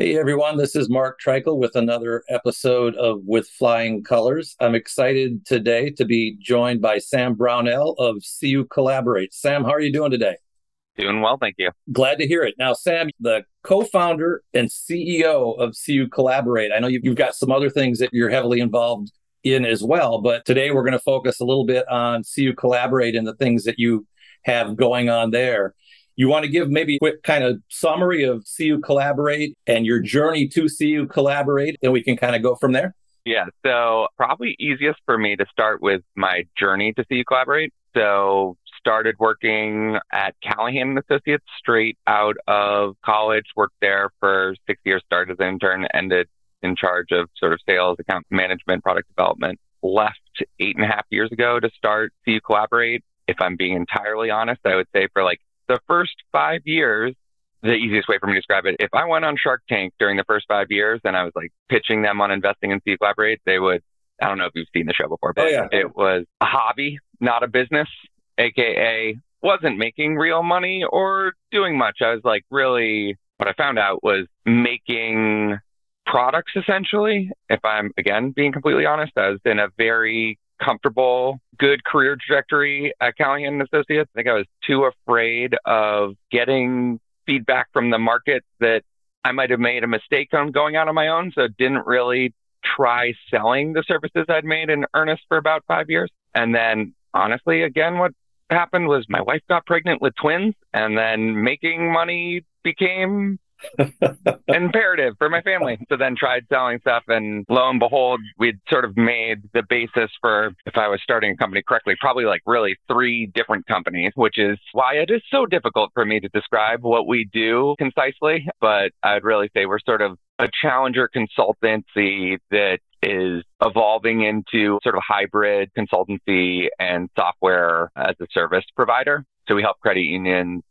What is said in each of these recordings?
Hey everyone, this is Mark Treichel with another episode of With Flying Colors. I'm excited today to be joined by Sam Brownell of CU Collaborate. Sam, how are you doing today? Doing well, thank you. Glad to hear it. Now, Sam, the co-founder and CEO of CU Collaborate. I know you've got some other things that you're heavily involved in as well, but today we're going to focus a little bit on CU Collaborate and the things that you have going on there. You want to give maybe a quick kind of summary of CU Collaborate and your journey to CU Collaborate, and we can kind of go from there? Yeah, so probably easiest for me to start with my journey to CU Collaborate. So started working at Callahan Associates straight out of college, worked there for six years, started as an intern, ended in charge of sort of sales, account management, product development. Left eight and a half years ago to start CU Collaborate. If I'm being entirely honest, I would say for like the first five years, the easiest way for me to describe it, if I went on Shark Tank during the first five years and I was like pitching them on investing in CU Collaborate, they would, I don't know if you've seen the show before, but oh, yeah. it was a hobby, not a business, AKA wasn't making real money or doing much. I was like, really, what I found out was making products essentially. If I'm again being completely honest, I was in a very comfortable, good career trajectory at Callahan Associates. I think I was too afraid of getting feedback from the market that I might have made a mistake on going out on my own. So didn't really try selling the services I'd made in earnest for about five years. And then honestly, again, what happened was my wife got pregnant with twins and then making money became imperative for my family. So then tried selling stuff, and lo and behold, we'd sort of made the basis for, if I was starting a company correctly, probably like really three different companies, which is why it is so difficult for me to describe what we do concisely. But I'd really say we're sort of a challenger consultancy that is evolving into sort of hybrid consultancy and software as a service provider. So we help credit unions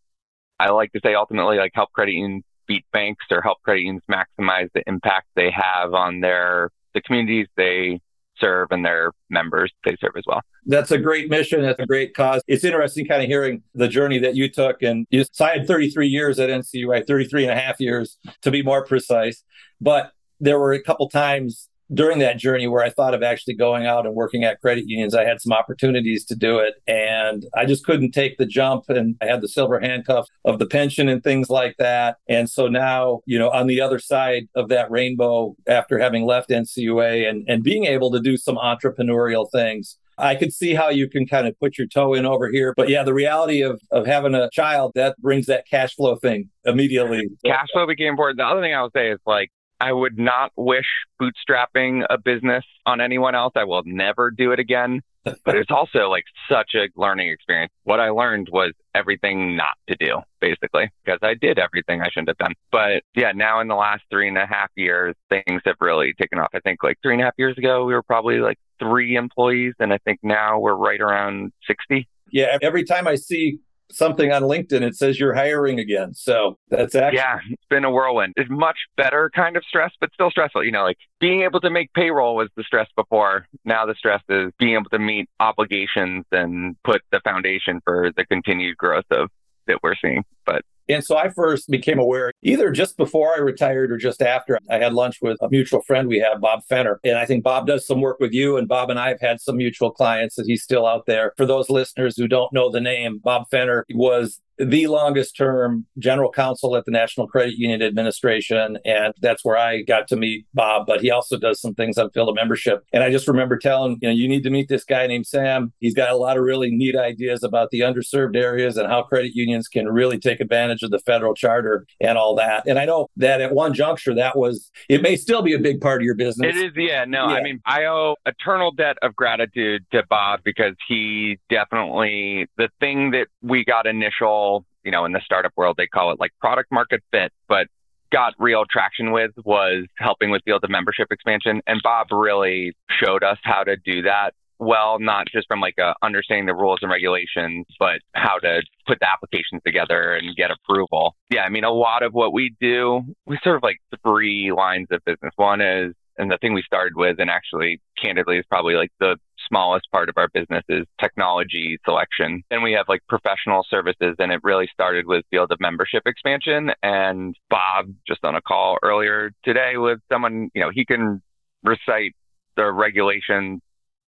I like to say ultimately like help credit unions beat banks or help credit unions maximize the impact they have on their the communities they serve and their members they serve as well. That's a great mission. That's a great cause. It's interesting kind of hearing the journey that you took. And you, so I had 33 years at NCUA, 33 and a half years to be more precise. But there were a couple times during that journey where I thought of actually going out and working at credit unions, I had some opportunities to do it. And I just couldn't take the jump. And I had the silver handcuff of the pension and things like that. And so now, you know, on the other side of that rainbow, after having left NCUA and, and being able to do some entrepreneurial things, I could see how you can kind of put your toe in over here. But yeah, the reality of, of having a child, that brings that cash flow thing immediately. Cash flow became important. The other thing I would say is like, I would not wish bootstrapping a business on anyone else. I will never do it again. but it's also like such a learning experience. What I learned was everything not to do, basically, because I did everything I shouldn't have done. But yeah, now in the last three and a half years, things have really taken off. I think like three and a half years ago, we were probably like three employees. And I think now we're right around 60. Yeah. Every time I see something on LinkedIn, it says you're hiring again. So that's actually. Yeah, it's been a whirlwind. It's much better kind of stress, but still stressful. You know, like being able to make payroll was the stress before. Now the stress is being able to meet obligations and put the foundation for the continued growth of that we're seeing. But and so I first became aware either just before I retired or just after. I had lunch with a mutual friend we have, Bob Fenner. And I think Bob does some work with you. And Bob and I have had some mutual clients that he's still out there. For those listeners who don't know the name, Bob Fenner was the longest term general counsel at the National Credit Union Administration. And that's where I got to meet Bob, but he also does some things on field of membership. And I just remember telling, you know, you need to meet this guy named Sam. He's got a lot of really neat ideas about the underserved areas and how credit unions can really take advantage of the federal charter and all that. And I know that at one juncture, that was, it may still be a big part of your business. It is, yeah. No, yeah. I mean, I owe eternal debt of gratitude to Bob because he definitely, the thing that we got initial you know, in the startup world, they call it like product market fit, but got real traction with was helping with field of membership expansion. And Bob really showed us how to do that well, not just from like a understanding the rules and regulations, but how to put the applications together and get approval. Yeah, I mean, a lot of what we do, we sort of like three lines of business. One is, and the thing we started with, and actually candidly is probably like the smallest part of our business is technology selection. Then we have like professional services, and it really started with field of membership expansion. And Bob, just on a call earlier today with someone, you know, he can recite the regulations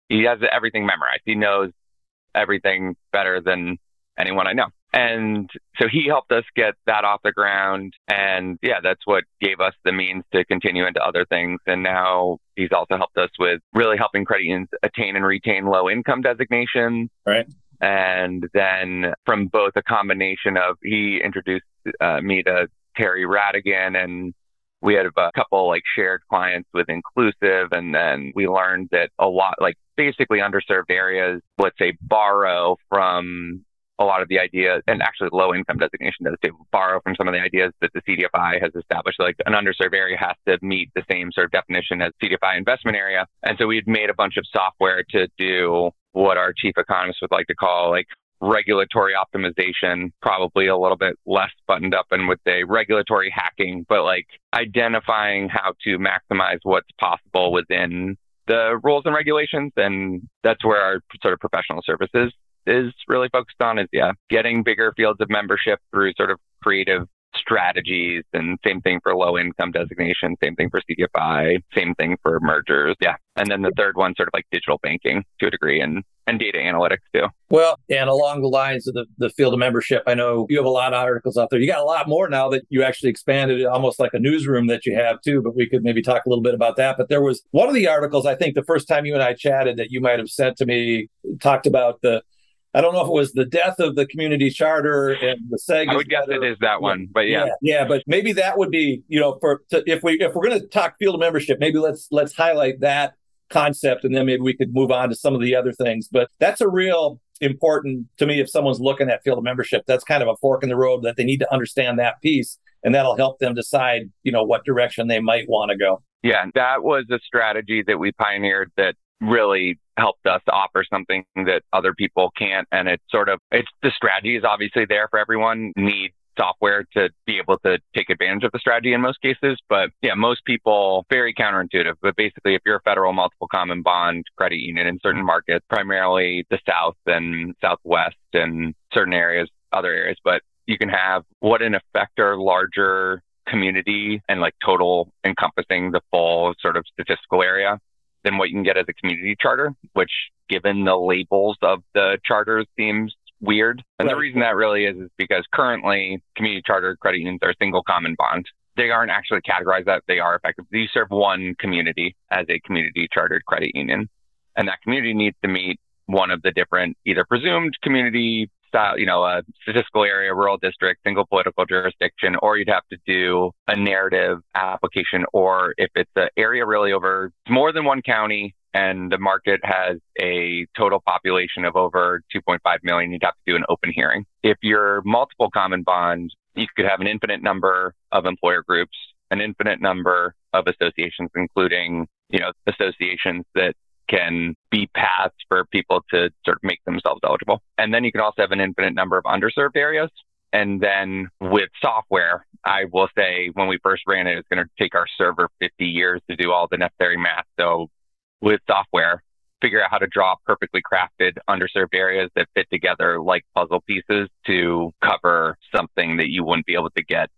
he has everything memorized. He knows everything better than anyone I know. And so he helped us get that off the ground. And yeah, that's what gave us the means to continue into other things. And now he's also helped us with really helping credit unions attain and retain low income designations. Right. And then from both a combination of he introduced uh, me to Terry Radigan and we had a couple like shared clients with Inclusiv and then we learned that a lot like basically underserved areas let's say borrow from a lot of the ideas and actually low income designation does too borrow from some of the ideas that the CDFI has established like an underserved area has to meet the same sort of definition as CDFI investment area and so we'd made a bunch of software to do what our chief economist would like to call like regulatory optimization, probably a little bit less buttoned up and with the regulatory hacking, but like identifying how to maximize what's possible within the rules and regulations. And that's where our sort of professional services is really focused on is yeah, getting bigger fields of membership through sort of creative strategies and same thing for low income designation, same thing for CDFI, same thing for mergers. Yeah. And then the third one, sort of like digital banking to a degree and, and data analytics too. Well, and along the lines of the, the field of membership, I know you have a lot of articles out there. You got a lot more now that you actually expanded almost like a newsroom that you have too, but we could maybe talk a little bit about that. But there was one of the articles, I think the first time you and I chatted that you might have sent to me talked about the I don't know if it was the death of the community charter and the SEG. I would guess better. it is that one, but yeah. yeah, yeah, But maybe that would be, you know, for to, if we if we're going to talk field of membership, maybe let's let's highlight that concept, and then maybe we could move on to some of the other things. But that's a real important to me if someone's looking at field of membership. That's kind of a fork in the road that they need to understand that piece, and that'll help them decide, you know, what direction they might want to go. Yeah, that was a strategy that we pioneered that really helped us offer something that other people can't. And it's sort of, it's the strategy is obviously there for everyone, need software to be able to take advantage of the strategy in most cases. But yeah, most people very counterintuitive. But basically, if you're a federal multiple common bond credit union in certain markets, primarily the South and Southwest and certain areas, other areas, but you can have what in effect are larger community and like total encompassing the full sort of statistical area than what you can get as a community charter, which given the labels of the charters seems weird. And right. the reason that really is is because currently community charter credit unions are single common bond. They aren't actually categorized that they are effective. You serve one community as a community chartered credit union. And that community needs to meet one of the different either presumed community style, you know, a statistical area, rural district, single political jurisdiction, or you'd have to do a narrative application, or if it's an area really over more than one county and the market has a total population of over 2.5 million, you'd have to do an open hearing. If you're multiple common bonds, you could have an infinite number of employer groups, an infinite number of associations, including, you know, associations that can be paths for people to sort of make themselves eligible. And then you can also have an infinite number of underserved areas. And then with software, I will say when we first ran it, it's going to take our server 50 years to do all the necessary math. So with software, figure out how to draw perfectly crafted underserved areas that fit together like puzzle pieces to cover something that you wouldn't be able to get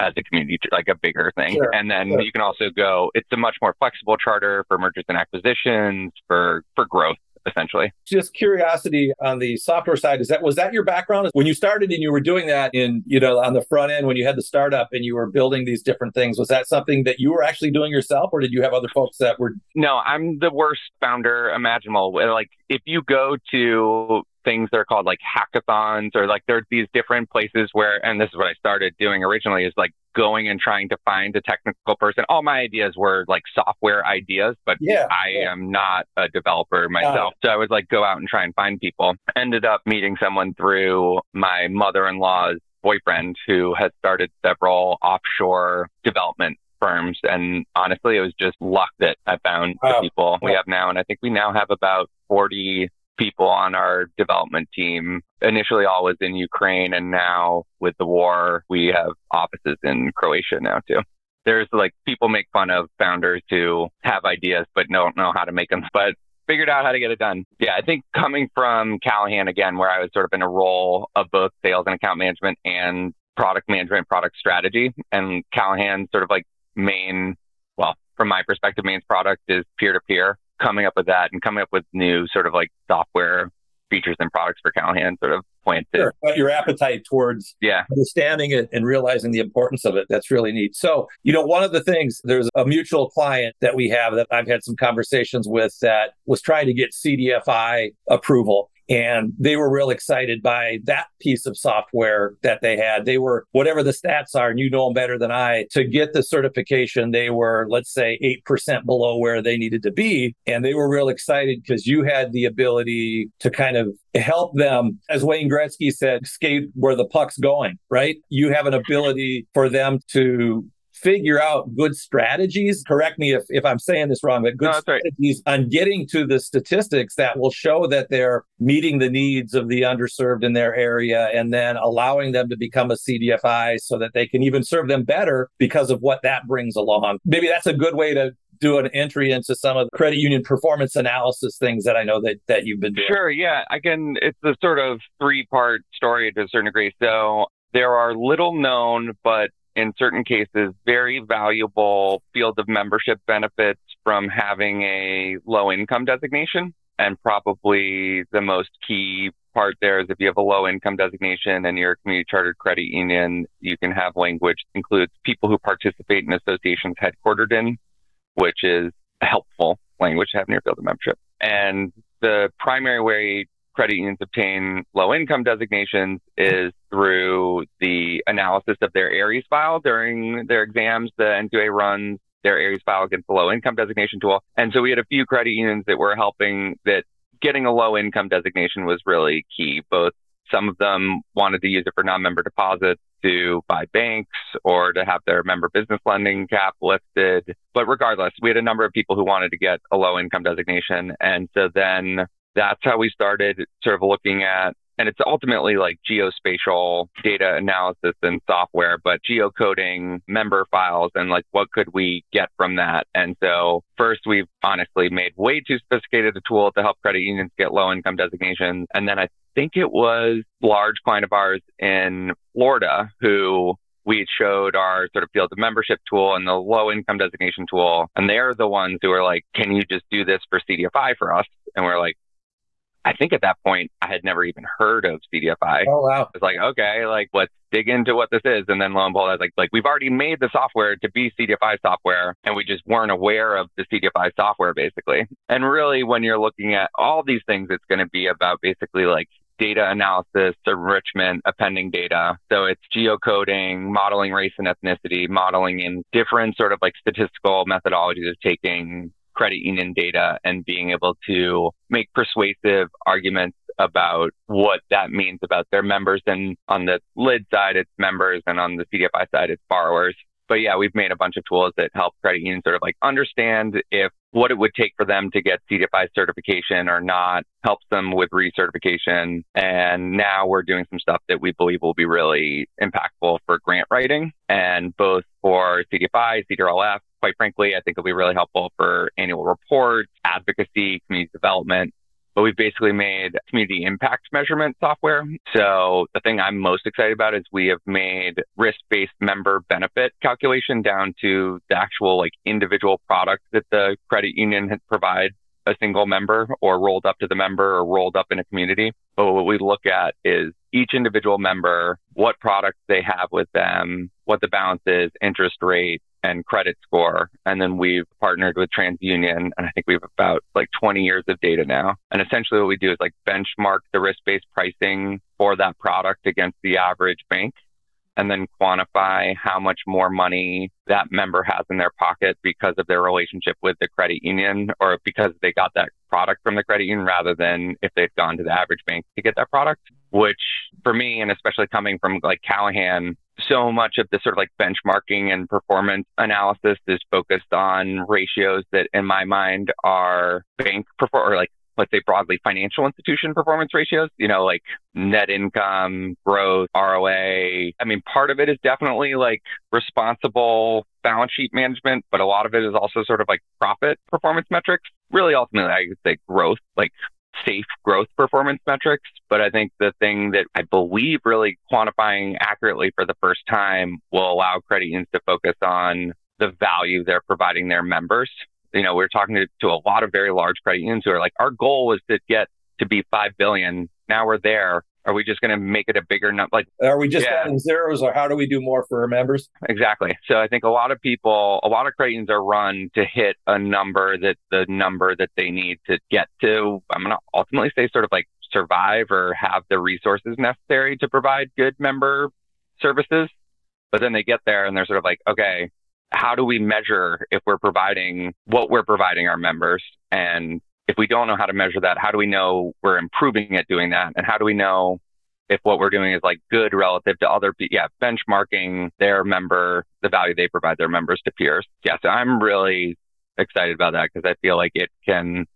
as a community, like a bigger thing. Sure, and then sure. you can also go, it's a much more flexible charter for mergers and acquisitions, for, for growth essentially. Just curiosity on the software side, is that was that your background when you started and you were doing that in, you know, on the front end when you had the startup and you were building these different things, was that something that you were actually doing yourself or did you have other folks that were No, I'm the worst founder imaginable. Like if you go to things that are called like hackathons or like there's these different places where, and this is what I started doing originally is like going and trying to find a technical person. All my ideas were like software ideas, but yeah, I yeah. am not a developer myself. So I would like go out and try and find people. Ended up meeting someone through my mother in law's boyfriend who has started several offshore development firms. And honestly, it was just luck that I found wow. the people we have now. And I think we now have about 40 people on our development team. Initially, all was in Ukraine. And now with the war, we have offices in Croatia now too. There's like people make fun of founders who have ideas but don't know how to make them. But figured out how to get it done. Yeah, I think coming from Callahan again, where I was sort of in a role of both sales and account management and product management, product strategy, and Callahan sort of like main, well, from my perspective, main product is peer to peer. Coming up with that and coming up with new sort of like software features and products for Callahan sort of pointed. Sure. But your appetite towards yeah. understanding it and realizing the importance of it. That's really neat. So, you know, one of the things, there's a mutual client that we have that I've had some conversations with that was trying to get CDFI approval. And they were real excited by that piece of software that they had. They were, whatever the stats are, and you know them better than I, to get the certification, they were, let's say, 8% below where they needed to be. And they were real excited because you had the ability to kind of help them, as Wayne Gretzky said, skate where the puck's going, right? You have an ability for them to figure out good strategies. Correct me if, if I'm saying this wrong, but good no, strategies right. on getting to the statistics that will show that they're meeting the needs of the underserved in their area and then allowing them to become a CDFI so that they can even serve them better because of what that brings along. Maybe that's a good way to do an entry into some of the credit union performance analysis things that I know that, that you've been doing. Sure. Yeah. I can, it's a sort of three part story to a certain degree. So there are little known, but in certain cases, very valuable field of membership benefits from having a low income designation. And probably the most key part there is if you have a low income designation and you're a community chartered credit union, you can have language that includes people who participate in associations headquartered in, which is helpful language to have in your field of membership. And the primary way credit unions obtain low income designations is through the analysis of their AIRES file during their exams. The NCUA runs their AIRES file against the low income designation tool. And so we had a few credit unions that were helping that getting a low income designation was really key. Both some of them wanted to use it for non-member deposits to buy banks or to have their member business lending cap lifted. But regardless, we had a number of people who wanted to get a low income designation. And so then that's how we started sort of looking at and it's ultimately like geospatial data analysis and software, but geocoding member files and like what could we get from that? And so first we've honestly made way too sophisticated a tool to help credit unions get low income designations. And then I think it was large client of ours in Florida who we showed our sort of field of membership tool and the low income designation tool. And they're the ones who are like, can you just do this for CDFI for us? And we're like, I think at that point I had never even heard of CDFI. Oh wow! It's like okay, like let's dig into what this is, and then lo and behold, I was like, like we've already made the software to be CDFI software, and we just weren't aware of the CDFI software basically. And really, when you're looking at all these things, it's going to be about basically like data analysis, enrichment, appending data. So it's geocoding, modeling race and ethnicity, modeling in different sort of like statistical methodologies of taking credit union data and being able to make persuasive arguments about what that means about their members. And on the lid side, it's members, and on the CDFI side, it's borrowers. But yeah, we've made a bunch of tools that help credit unions sort of like understand if what it would take for them to get CDFI certification or not, helps them with recertification. And now we're doing some stuff that we believe will be really impactful for grant writing and both for CDFI, CDRLF, quite frankly, I think it'll be really helpful for annual reports, advocacy, community development. But we've basically made community impact measurement software. So the thing I'm most excited about is we have made risk-based member benefit calculation down to the actual like individual product that the credit union provides a single member or rolled up to the member or rolled up in a community. But what we look at is each individual member, what products they have with them, what the balance is, interest rate, and credit score. And then we've partnered with TransUnion, and I think we have about like 20 years of data now. And essentially, what we do is like benchmark the risk based pricing for that product against the average bank and then quantify how much more money that member has in their pocket because of their relationship with the credit union or because they got that product from the credit union rather than if they'd gone to the average bank to get that product, which for me, and especially coming from like Callahan, so much of the sort of like benchmarking and performance analysis is focused on ratios that in my mind are bank perform or like let's say broadly financial institution performance ratios, you know, like net income, growth, ROA. I mean, part of it is definitely like responsible balance sheet management, but a lot of it is also sort of like profit performance metrics. Really, ultimately, I would say growth, like safe growth performance metrics. But I think the thing that I believe really quantifying accurately for the first time will allow credit unions to focus on the value they're providing their members you know, we are talking to, to a lot of very large credit unions who are like, our goal was to get to be 5 billion. Now we're there. Are we just going to make it a bigger number? Like, are we just yeah. adding zeros or how do we do more for our members? Exactly. So I think a lot of people, a lot of credit are run to hit a number that the number that they need to get to. I'm going to ultimately say sort of like survive or have the resources necessary to provide good member services. But then they get there and they're sort of like, okay, how do we measure if we're providing what we're providing our members? And if we don't know how to measure that, how do we know we're improving at doing that? And how do we know if what we're doing is like good relative to other? Yeah, benchmarking their member, the value they provide their members to peers. Yeah, so I'm really excited about that because I feel like it can,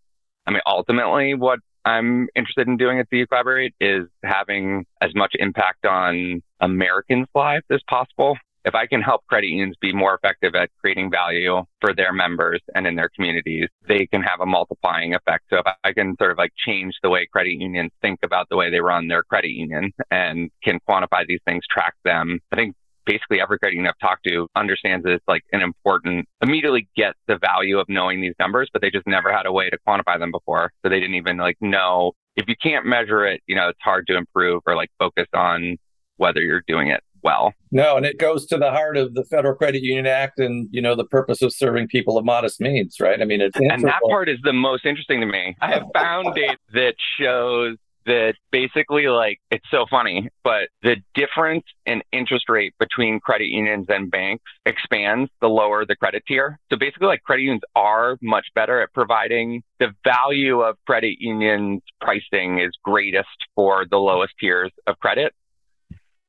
I mean, ultimately what I'm interested in doing at CU Collaborate is having as much impact on Americans' lives as possible if I can help credit unions be more effective at creating value for their members and in their communities, they can have a multiplying effect. So if I can sort of like change the way credit unions think about the way they run their credit union and can quantify these things, track them, I think basically every credit union I've talked to understands that it's like an important, immediately get the value of knowing these numbers, but they just never had a way to quantify them before. So they didn't even like know if you can't measure it, you know, it's hard to improve or like focus on whether you're doing it well. No, and it goes to the heart of the Federal Credit Union Act and, you know, the purpose of serving people of modest means, right? I mean, it's And that part is the most interesting to me. I have found data that shows that basically like it's so funny, but the difference in interest rate between credit unions and banks expands the lower the credit tier. So basically like credit unions are much better at providing the value of credit unions pricing is greatest for the lowest tiers of credit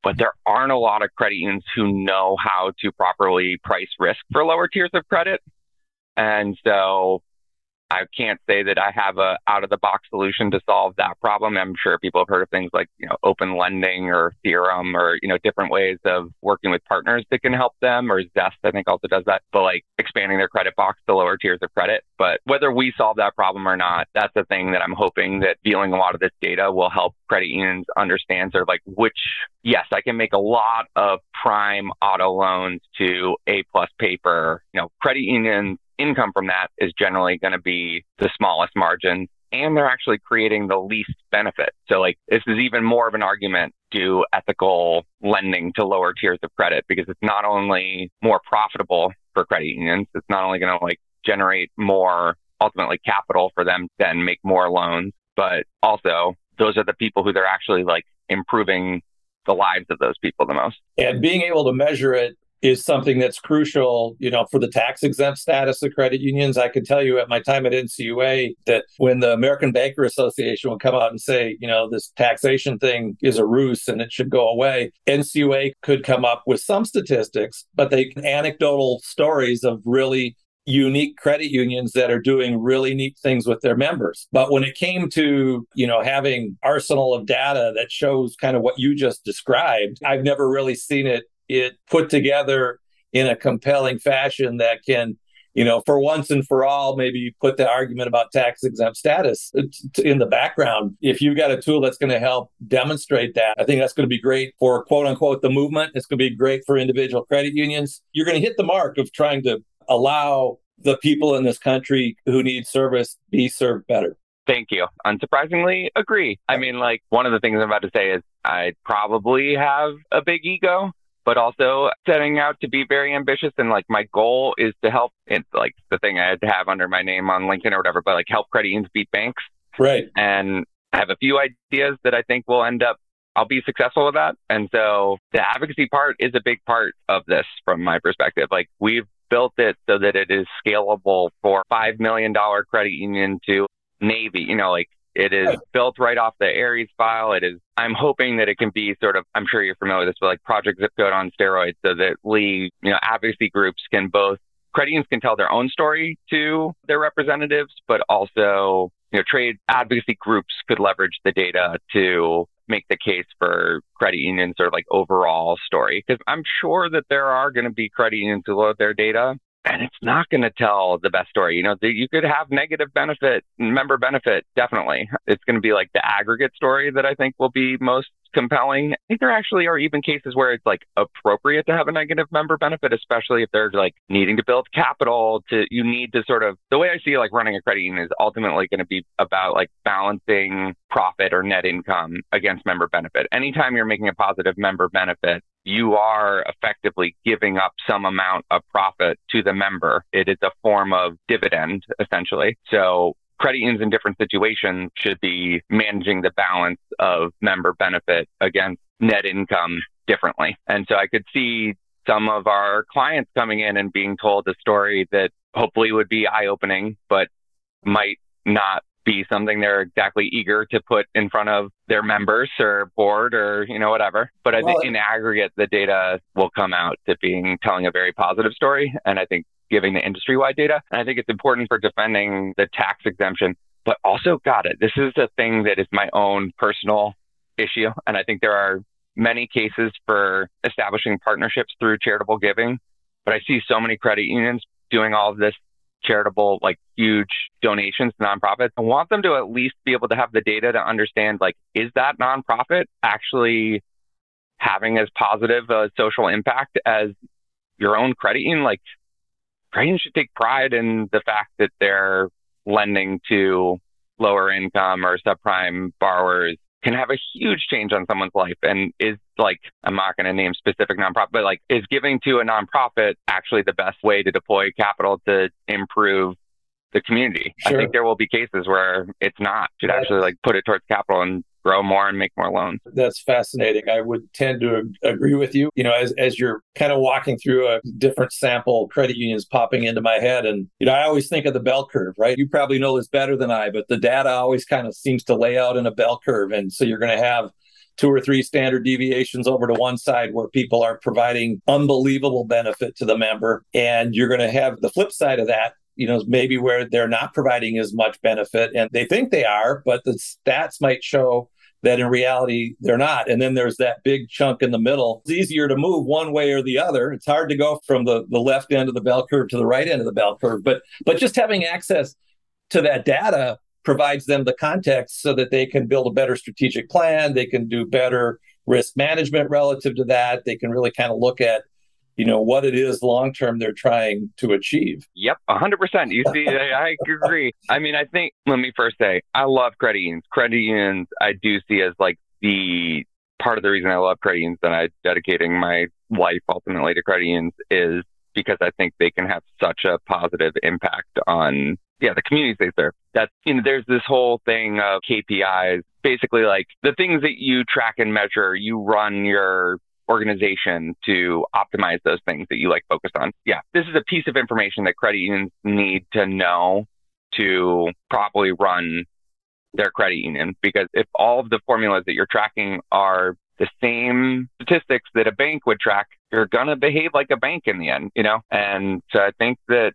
but there aren't a lot of credit unions who know how to properly price risk for lower tiers of credit. And so I can't say that I have a out of the box solution to solve that problem. I'm sure people have heard of things like, you know, open lending or theorem or, you know, different ways of working with partners that can help them or Zest, I think also does that, but like expanding their credit box to lower tiers of credit. But whether we solve that problem or not, that's the thing that I'm hoping that viewing a lot of this data will help credit unions understand sort of like which, yes, I can make a lot of prime auto loans to A plus paper. You know, credit unions income from that is generally going to be the smallest margin and they're actually creating the least benefit. So like this is even more of an argument to ethical lending to lower tiers of credit because it's not only more profitable for credit unions, it's not only going to like generate more ultimately capital for them then make more loans, but also those are the people who they're actually like improving the lives of those people the most. And being able to measure it is something that's crucial, you know, for the tax exempt status of credit unions. I can tell you at my time at NCUA that when the American Banker Association will come out and say, you know, this taxation thing is a ruse and it should go away, NCUA could come up with some statistics, but they anecdotal stories of really unique credit unions that are doing really neat things with their members. But when it came to, you know, having arsenal of data that shows kind of what you just described, I've never really seen it it put together in a compelling fashion that can you know, for once and for all, maybe put the argument about tax exempt status in the background. If you've got a tool that's going to help demonstrate that, I think that's going to be great for quote unquote the movement. It's going to be great for individual credit unions. You're going to hit the mark of trying to allow the people in this country who need service be served better. Thank you. Unsurprisingly, agree. I mean, like, one of the things I'm about to say is I probably have a big ego, but also setting out to be very ambitious. And like, my goal is to help, it's like the thing I had to have under my name on LinkedIn or whatever, but like, help credit unions beat banks. Right. And I have a few ideas that I think will end up I'll be successful with that. And so the advocacy part is a big part of this from my perspective. Like we've built it so that it is scalable for $5 million credit union to Navy, you know, like it is built right off the AIRES file. It is, I'm hoping that it can be sort of, I'm sure you're familiar with this, but like Project Zip Code on steroids so that we, you know, advocacy groups can both, credit unions can tell their own story to their representatives, but also, you know, trade advocacy groups could leverage the data to make the case for credit unions sort of like overall story. Because I'm sure that there are going to be credit unions who load their data and it's not going to tell the best story. You know, you could have negative benefit, member benefit, definitely. It's going to be like the aggregate story that I think will be most compelling. I think there actually are even cases where it's like appropriate to have a negative member benefit, especially if they're like needing to build capital to, you need to sort of, the way I see like running a credit union is ultimately going to be about like balancing profit or net income against member benefit. Anytime you're making a positive member benefit, you are effectively giving up some amount of profit to the member. It is a form of dividend, essentially. So credit unions in different situations should be managing the balance of member benefit against net income differently. And so I could see some of our clients coming in and being told a story that hopefully would be eye opening, but might not be something they're exactly eager to put in front of their members or board or you know whatever. But i well, think in aggregate the data will come out to being telling a very positive story and i think giving the industry wide data. And i think it's important for defending the tax exemption but also got it this is a thing that is my own personal issue. And i think there are many cases for establishing partnerships through charitable giving but i see so many credit unions doing all of this charitable, like huge donations to nonprofits. I want them to at least be able to have the data to understand, like, is that nonprofit actually having as positive a social impact as your own credit union? Like, credit unions should take pride in the fact that they're lending to lower income or subprime borrowers can have a huge change on someone's life and is like I'm not going to name specific nonprofit, but like is giving to a nonprofit actually the best way to deploy capital to improve the community? Sure. I think there will be cases where it's not. Should actually like put it towards capital and grow more and make more loans. That's fascinating. I would tend to agree with you. You know, as, as you're kind of walking through a different sample, credit unions popping into my head. And, you know, I always think of the bell curve, right? You probably know this better than I, but the data always kind of seems to lay out in a bell curve. And so you're going to have two or three standard deviations over to one side where people are providing unbelievable benefit to the member. And you're going to have the flip side of that you know, maybe where they're not providing as much benefit and they think they are, but the stats might show that in reality they're not. And then there's that big chunk in the middle. It's easier to move one way or the other. It's hard to go from the, the left end of the bell curve to the right end of the bell curve. But but just having access to that data provides them the context so that they can build a better strategic plan. They can do better risk management relative to that. They can really kind of look at you know what it is long term they're trying to achieve yep 100% you see I, agree i mean i think let me first say i love credit unions credit unions i do see as like the part of the reason i love credit unions and i'm dedicating my life ultimately to credit unions is because i think they can have such a positive impact on yeah the communities they serve that's you know there's this whole thing of kpis basically like the things that you track and measure you run your organization to optimize those things that you like focused on. Yeah, this is a piece of information that credit unions need to know to properly run their credit union because if all of the formulas that you're tracking are the same statistics that a bank would track, you're going to behave like a bank in the end, you know? And so I think that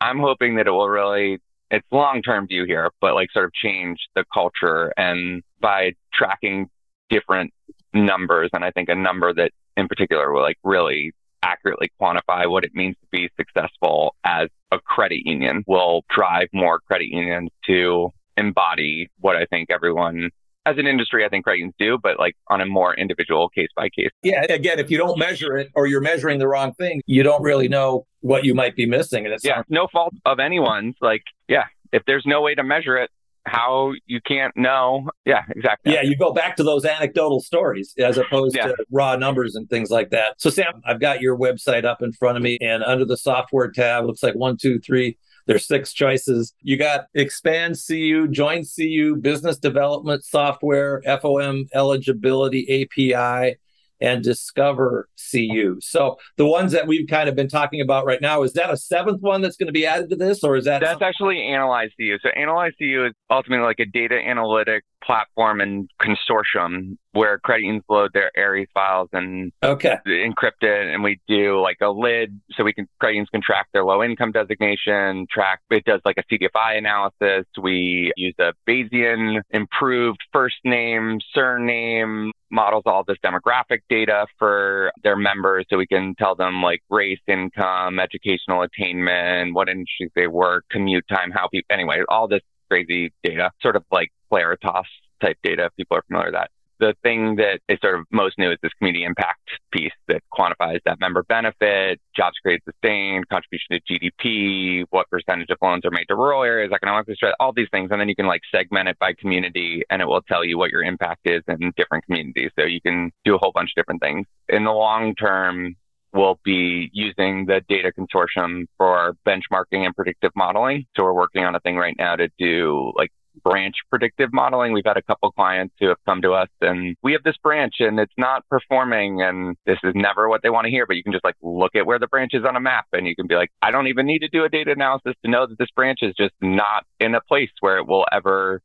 I'm hoping that it will really, it's long term view here, but like sort of change the culture and by tracking different numbers. And I think a number that in particular will like really accurately quantify what it means to be successful as a credit union will drive more credit unions to embody what I think everyone as an industry, I think credit do, but like on a more individual case by case. Yeah. Again, if you don't measure it or you're measuring the wrong thing, you don't really know what you might be missing. And it's yeah, no fault of anyone's. Like, yeah, if there's no way to measure it, how you can't know. Yeah, exactly. Yeah, you go back to those anecdotal stories as opposed yeah. to raw numbers and things like that. So, Sam, I've got your website up in front of me, and under the software tab, looks like one, two, three. There's six choices. You got expand CU, join CU, business development software, FOM eligibility API, and Discover CU. So the ones that we've kind of been talking about right now, is that a seventh one that's going to be added to this, or is that that's something? actually Analyze CU? So Analyze CU is ultimately like a data analytic platform and consortium where credit unions load their AIRES files and okay. encrypt it. And we do like a lid so we can credit unions can track their low income designation, track it does like a CDFI analysis. We use a Bayesian improved first name, surname, models all this demographic data for their members so we can tell them like race, income, educational attainment, what industries they work, commute time, how people anyway, all this crazy data, sort of like Claritas type data, people are familiar with that. The thing that is sort of most new is this community impact piece that quantifies that member benefit, jobs created sustained, contribution to GDP, what percentage of loans are made to rural areas, economic distress, all these things. And then you can like segment it by community and it will tell you what your impact is in different communities. So you can do a whole bunch of different things. In the long term, we'll be using the data consortium for benchmarking and predictive modeling. So we're working on a thing right now to do like branch predictive modeling. We've had a couple clients who have come to us and we have this branch and it's not performing and this is never what they want to hear, but you can just like look at where the branch is on a map and you can be like, I don't even need to do a data analysis to know that this branch is just not in a place where it will ever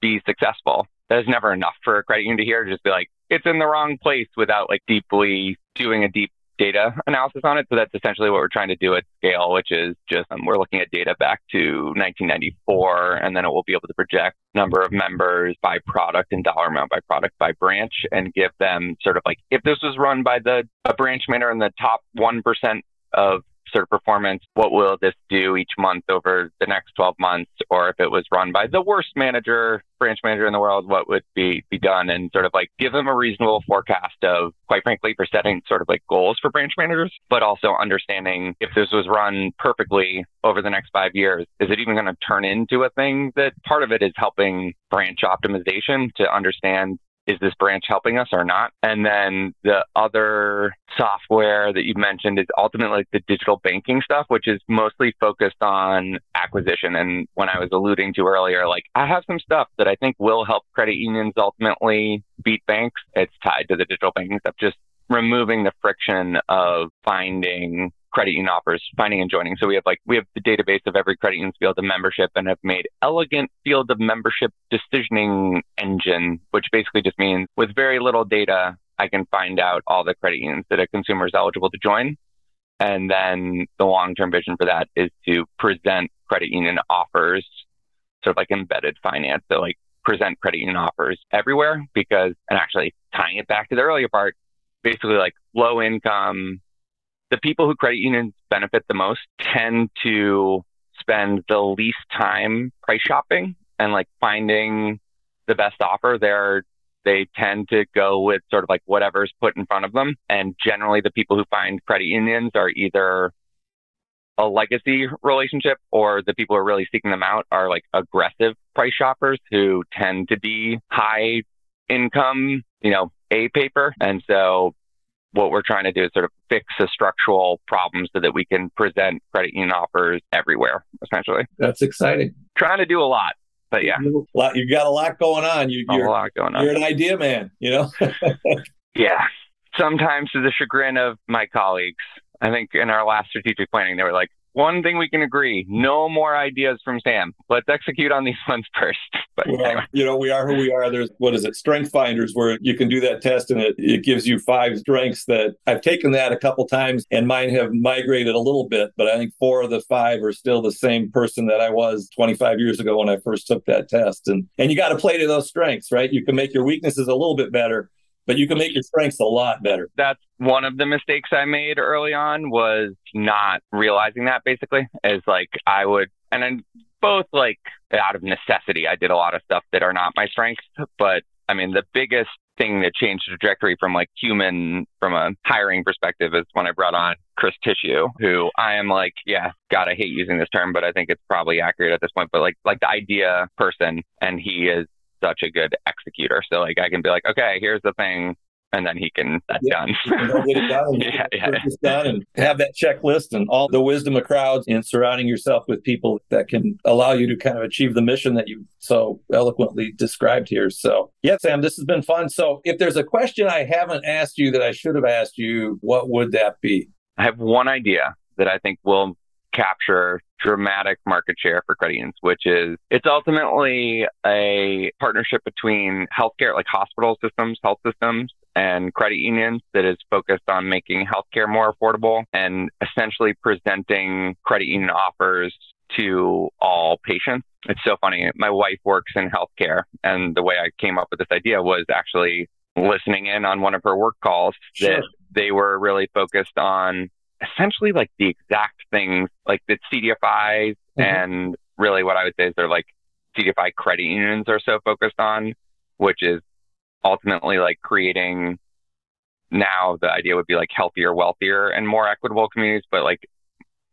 be successful. That is never enough for a credit union to hear. Just be like, it's in the wrong place without like deeply doing a deep data analysis on it. So that's essentially what we're trying to do at scale, which is just um, we're looking at data back to 1994, and then it will be able to project number of members by product and dollar amount by product by branch, and give them sort of like if this was run by the a branch manager in the top one percent of sort of performance, what will this do each month over the next 12 months? Or if it was run by the worst manager, branch manager in the world, what would be, be done? And sort of like give them a reasonable forecast of, quite frankly, for setting sort of like goals for branch managers, but also understanding if this was run perfectly over the next five years, is it even going to turn into a thing that part of it is helping branch optimization to understand is this branch helping us or not? And then the other software that you mentioned is ultimately the digital banking stuff, which is mostly focused on acquisition. And when I was alluding to earlier, like I have some stuff that I think will help credit unions ultimately beat banks. It's tied to the digital banking stuff, just removing the friction of finding credit union offers, finding and joining. So we have like we have the database of every credit union's field of membership and have made elegant field of membership decisioning engine, which basically just means with very little data, I can find out all the credit unions that a consumer is eligible to join. And then the long term vision for that is to present credit union offers, sort of like embedded finance. So like present credit union offers everywhere because, and actually tying it back to the earlier part, basically like low income the people who credit unions benefit the most tend to spend the least time price shopping and like finding the best offer. They're they tend to go with sort of like whatever's put in front of them. And generally, the people who find credit unions are either a legacy relationship or the people who are really seeking them out are like aggressive price shoppers who tend to be high income, you know, A paper. And so what we're trying to do is sort of fix the structural problems so that we can present credit union offers everywhere, essentially. That's exciting. Trying to do a lot, but yeah. You have got a lot going on. You, got a lot going on. You're an idea man, you know? yeah. Sometimes to the chagrin of my colleagues. I think in our last strategic planning, they were like, one thing we can agree no more ideas from Sam. Let's execute on these ones first. But well, anyway. you know, we are who we are. There's what is it, Strength Finders, where you can do that test and it, it gives you five strengths that I've taken that a couple times and mine have migrated a little bit, but I think four of the five are still the same person that I was 25 years ago when I first took that test. And and you got to play to those strengths, right? You can make your weaknesses a little bit better but you can make your strengths a lot better. That's one of the mistakes I made early on was not realizing that basically is like I would, and then both like out of necessity, I did a lot of stuff that are not my strengths, but I mean, the biggest thing that changed the trajectory from like human from a hiring perspective is when I brought on Chris Tissue, who I am like, yeah, God, I hate using this term, but I think it's probably accurate at this point. But like like the idea person and he is such a good executor. So like I can be like, okay, here's the thing and then he can that's yeah, done. get it done, yeah, yeah. done and have that checklist and all the wisdom of crowds and surrounding yourself with people that can allow you to kind of achieve the mission that you so eloquently described here. So yeah, Sam, this has been fun. So if there's a question I haven't asked you that I should have asked you, what would that be? I have one idea that I think will capture dramatic market share for credit unions, which is it's ultimately a partnership between healthcare, like hospital systems, health systems, and credit unions that is focused on making healthcare more affordable and essentially presenting credit union offers to all patients. It's so funny. My wife works in healthcare, and the way I came up with this idea was actually listening in on one of her work calls sure. that they were really focused on essentially like the exact things like that CDFIs mm-hmm. and really what I would say is they're like CDFI credit unions are so focused on, which is ultimately like creating now the idea would be like healthier, wealthier, and more equitable communities, but like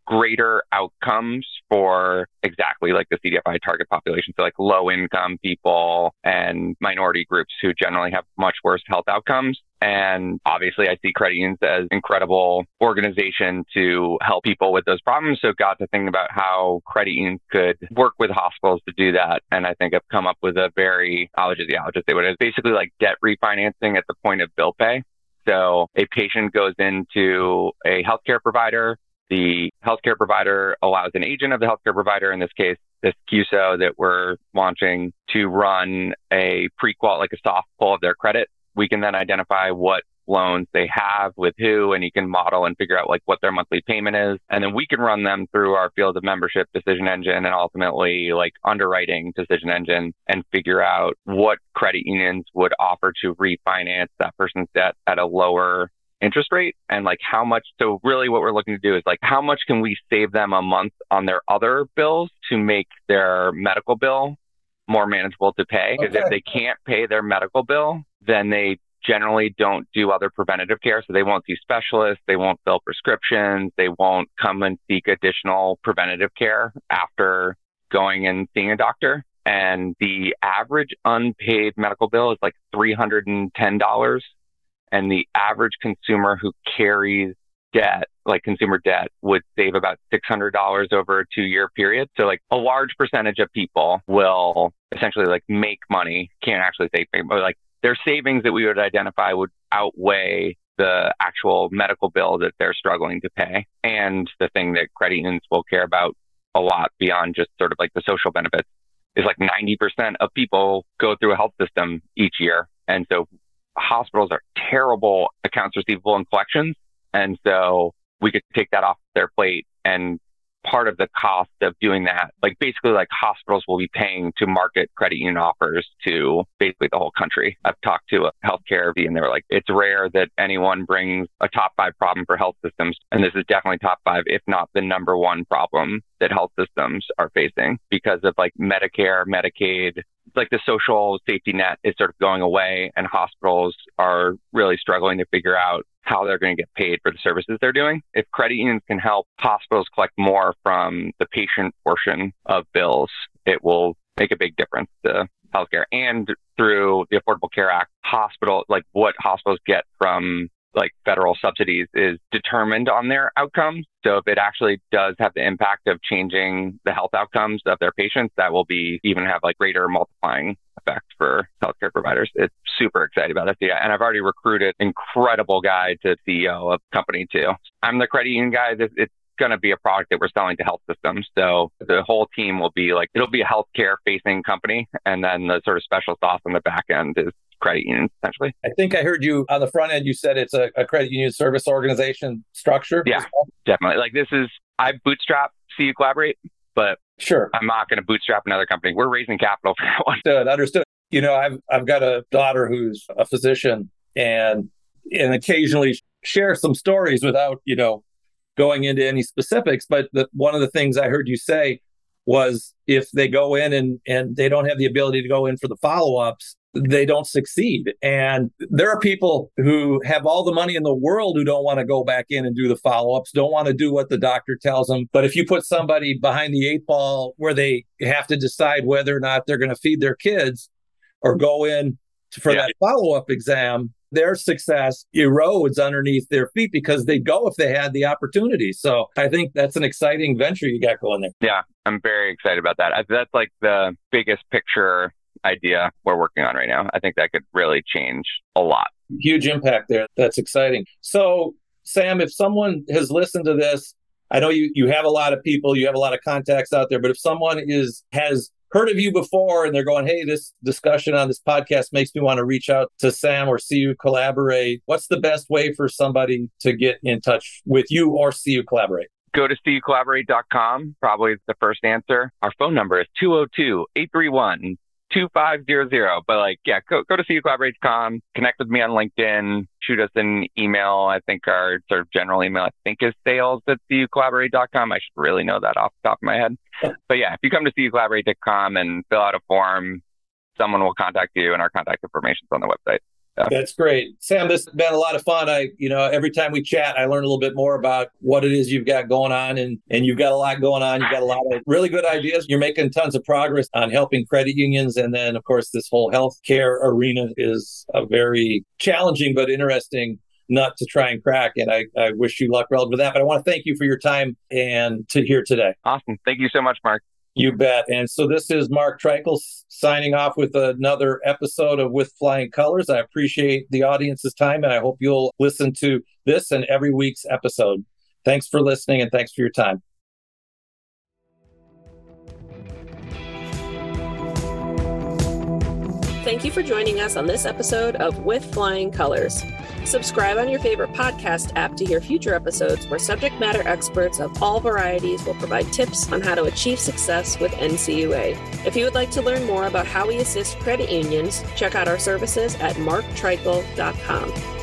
greater outcomes for exactly like the CDFI target population. So like low income people and minority groups who generally have much worse health outcomes. And obviously I see credit unions as incredible organization to help people with those problems. So got to think about how credit unions could work with hospitals to do that. And I think I've come up with a very, I'll just, yeah, I'll just say what it is basically like debt refinancing at the point of bill pay. So a patient goes into a healthcare provider the healthcare provider allows an agent of the healthcare provider, in this case, this CUSO that we're launching, to run a prequal, like a soft pull of their credit. We can then identify what loans they have with who, and you can model and figure out like what their monthly payment is. And then we can run them through our field of membership decision engine and ultimately like underwriting decision engine and figure out what credit unions would offer to refinance that person's debt at a lower interest rate and like how much. So really what we're looking to do is like how much can we save them a month on their other bills to make their medical bill more manageable to pay? Because okay. if they can't pay their medical bill, then they generally don't do other preventative care. So they won't see specialists, they won't fill prescriptions, they won't come and seek additional preventative care after going and seeing a doctor. And the average unpaid medical bill is like $310 and the average consumer who carries debt, like consumer debt, would save about $600 over a two year period. So, like, a large percentage of people will essentially like make money, can't actually save, but like their savings that we would identify would outweigh the actual medical bill that they're struggling to pay. And the thing that credit unions will care about a lot beyond just sort of like the social benefits is like 90% of people go through a health system each year. And so hospitals are terrible accounts receivable and collections. And so we could take that off their plate and part of the cost of doing that, like basically like hospitals will be paying to market credit union offers to basically the whole country. I've talked to a healthcare V and they were like, it's rare that anyone brings a top five problem for health systems. And this is definitely top five, if not the number one problem that health systems are facing because of like Medicare, Medicaid, like the social safety net is sort of going away and hospitals are really struggling to figure out how they're going to get paid for the services they're doing. If credit unions can help hospitals collect more from the patient portion of bills, it will make a big difference to healthcare. And through the Affordable Care Act, hospital, like what hospitals get from like federal subsidies is determined on their outcomes. So if it actually does have the impact of changing the health outcomes of their patients, that will be even have like greater multiplying for healthcare providers. It's super excited about that. Yeah. And I've already recruited incredible guy to CEO of company too. I'm the credit union guy. It's going to be a product that we're selling to health systems. So the whole team will be like, it'll be a healthcare facing company. And then the sort of special sauce on the back end is credit unions, essentially. I think I heard you on the front end, you said it's a, a credit union service organization structure. Yeah, well? definitely. Like this is, I bootstrap CUCollaborate, but sure, I'm not going to bootstrap another company. We're raising capital for that one. Understood. Understood. You know, I've, I've got a daughter who's a physician and, and occasionally share some stories without, you know, going into any specifics. But the, one of the things I heard you say was if they go in and, and they don't have the ability to go in for the follow ups, they don't succeed. And there are people who have all the money in the world who don't want to go back in and do the follow ups, don't want to do what the doctor tells them. But if you put somebody behind the eight ball where they have to decide whether or not they're going to feed their kids or go in for yeah. that follow up exam, their success erodes underneath their feet because they'd go if they had the opportunity. So I think that's an exciting venture you got going there. Yeah, I'm very excited about that. That's like the biggest picture idea we're working on right now. I think that could really change a lot. Huge impact there. That's exciting. So, Sam, if someone has listened to this, I know you you have a lot of people, you have a lot of contacts out there, but if someone is has heard of you before and they're going, hey, this discussion on this podcast makes me want to reach out to Sam or CUCollaborate. What's the best way for somebody to get in touch with you or CUCollaborate? Go to cucollaborate.com, probably the first answer. Our phone number is 202 831 2500. But like, yeah, go, go to cucollaborate.com, connect with me on LinkedIn, shoot us an email. I think our sort of general email, I think is sales at cucollaborate.com. I should really know that off the top of my head. But yeah, if you come to cucollaborate.com and fill out a form, someone will contact you and our contact information is on the website. That's great. Sam, this has been a lot of fun. I, you know, every time we chat, I learn a little bit more about what it is you've got going on and and you've got a lot going on. You've got a lot of really good ideas. You're making tons of progress on helping credit unions. And then of course this whole healthcare arena is a very challenging but interesting nut to try and crack. And I, I wish you luck relative to that. But I want to thank you for your time and to here today. Awesome. Thank you so much, Mark. You bet. And so this is Mark Treichel signing off with another episode of With Flying Colors. I appreciate the audience's time and I hope you'll listen to this and every week's episode. Thanks for listening and thanks for your time. Thank you for joining us on this episode of With Flying Colors. Subscribe on your favorite podcast app to hear future episodes where subject matter experts of all varieties will provide tips on how to achieve success with NCUA. If you would like to learn more about how we assist credit unions, check out our services at marktreichel.com.